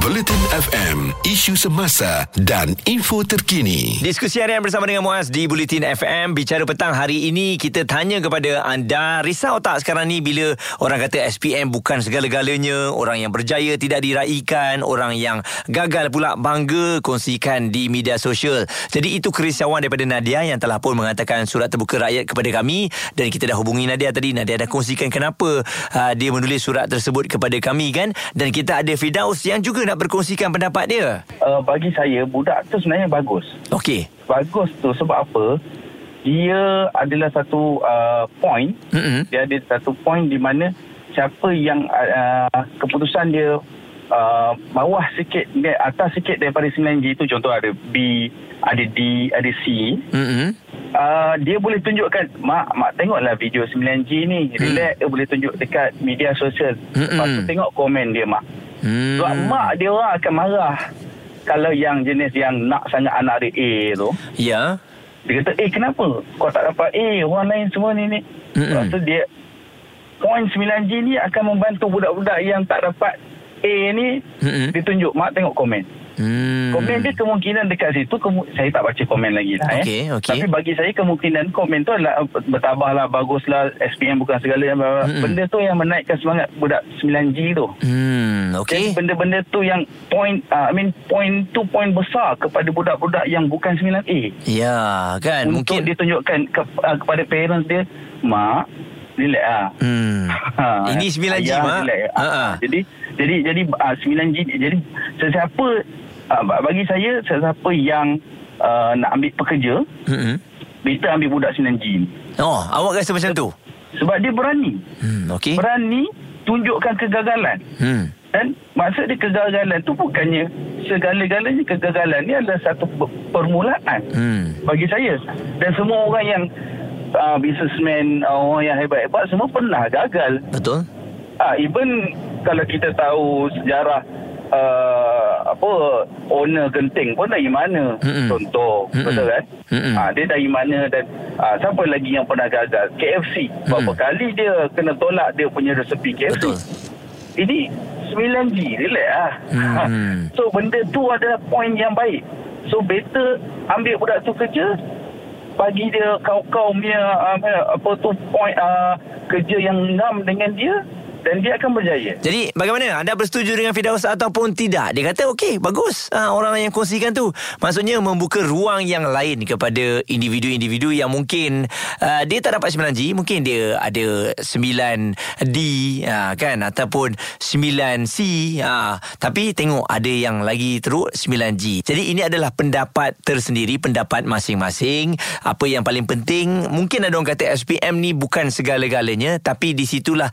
Bulletin FM, isu semasa dan info terkini. Diskusi harian bersama dengan Muaz di Bulletin FM. Bicara petang hari ini, kita tanya kepada anda, risau tak sekarang ni bila orang kata SPM bukan segala-galanya, orang yang berjaya tidak diraikan, orang yang gagal pula bangga kongsikan di media sosial. Jadi itu kerisauan daripada Nadia yang telah pun mengatakan surat terbuka rakyat kepada kami dan kita dah hubungi Nadia tadi. Nadia dah kongsikan kenapa uh, dia menulis surat tersebut kepada kami kan. Dan kita ada Fidaus yang juga nak berkongsikan pendapat dia. uh, bagi saya budak tu sebenarnya bagus. Okey. Bagus tu sebab apa? Dia adalah satu uh, point. Mm-mm. Dia ada satu point di mana siapa yang uh, keputusan dia uh, bawah sikit, atas sikit daripada 9G itu contoh ada B, ada D, ada C. Mm-mm. Uh, dia boleh tunjukkan mak mak tengoklah video 9G ni relax dia boleh tunjuk dekat media sosial Mm-mm. lepas tu tengok komen dia mak Hmm. sebab mak dia orang akan marah kalau yang jenis yang nak sangat anak dia A tu Ya. dia kata eh kenapa kau tak dapat A orang lain semua ni ni Mm-mm. lepas tu dia point 9G ni akan membantu budak-budak yang tak dapat A ni Mm-mm. dia tunjuk mak tengok komen Hmm. Komen dia kemungkinan dekat situ kemu- Saya tak baca komen lagi lah eh. okey. Tapi bagi saya kemungkinan komen tu adalah Bertabahlah baguslah SPM bukan segala Mm-mm. Benda tu yang menaikkan semangat Budak 9G tu Hmm, Jadi okey. benda-benda tu yang point uh, I mean point tu point besar kepada budak-budak yang bukan 9A. Ya, kan Untuk mungkin dia tunjukkan ke, uh, kepada parents dia, mak, relax ah. Hmm. Ha, Ini 9G, ayah, Mak. relax. Ha, Ah, ha. Jadi jadi jadi uh, 9G jadi sesiapa uh, bagi saya sesiapa yang uh, nak ambil pekerja, Hmm. better ambil budak 9G ni. Oh, awak rasa macam tu? Sebab dia berani. Hmm, okey. Berani tunjukkan kegagalan. Hmm. Dan maksud dia kegagalan tu bukannya segala-galanya kegagalan ni adalah satu pe- permulaan Hmm. bagi saya. Dan semua orang yang uh, businessman, uh, orang yang hebat-hebat semua pernah gagal. Betul? Ah, even kalau kita tahu sejarah uh, apa owner genting pun dari mana Mm-mm. contoh Mm-mm. betul kan Mm-mm. ah, dia dari mana dan ah, siapa lagi yang pernah gagal KFC berapa Mm. kali dia kena tolak dia punya resepi KFC Betul. ini 9G relax lah. Hmm. so benda tu adalah point yang baik so better ambil budak tu kerja bagi dia kau-kau punya uh, apa tu point uh, kerja yang ngam dengan dia dan dia akan berjaya Jadi bagaimana? Anda bersetuju dengan Fidaus ataupun tidak? Dia kata okey, bagus. Ha, orang yang kongsikan tu. Maksudnya membuka ruang yang lain kepada individu-individu yang mungkin uh, dia tak dapat 9G, mungkin dia ada 9D ha, kan ataupun 9C. Ha, tapi tengok ada yang lagi teruk 9G. Jadi ini adalah pendapat tersendiri, pendapat masing-masing. Apa yang paling penting, mungkin ada orang kata SPM ni bukan segala-galanya tapi di situlah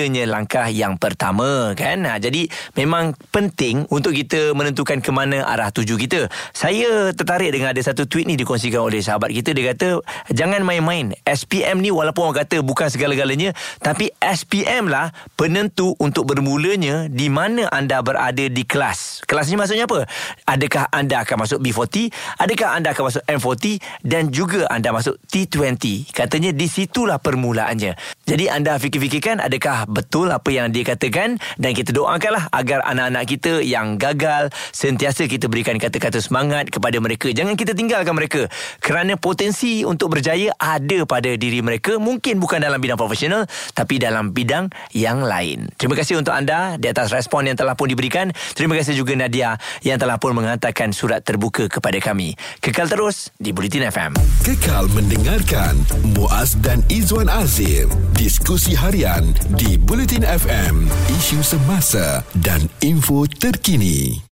bermulanya langkah yang pertama kan. Ha, jadi memang penting untuk kita menentukan ke mana arah tuju kita. Saya tertarik dengan ada satu tweet ni dikongsikan oleh sahabat kita dia kata jangan main-main. SPM ni walaupun orang kata bukan segala-galanya tapi SPM lah penentu untuk bermulanya di mana anda berada di kelas. Kelas ni maksudnya apa? Adakah anda akan masuk B40? Adakah anda akan masuk M40? Dan juga anda masuk T20. Katanya di situlah permulaannya. Jadi anda fikir-fikirkan adakah betul apa yang dia katakan dan kita doakanlah agar anak-anak kita yang gagal sentiasa kita berikan kata-kata semangat kepada mereka. Jangan kita tinggalkan mereka kerana potensi untuk berjaya ada pada diri mereka mungkin bukan dalam bidang profesional tapi dalam bidang yang lain. Terima kasih untuk anda di atas respon yang telah pun diberikan. Terima kasih juga Nadia yang telah pun menghantarkan surat terbuka kepada kami. Kekal terus di Bulletin FM. Kekal mendengarkan Muaz dan Izwan Azim. Diskusi harian di Bulletin FM. Isu semasa dan info terkini.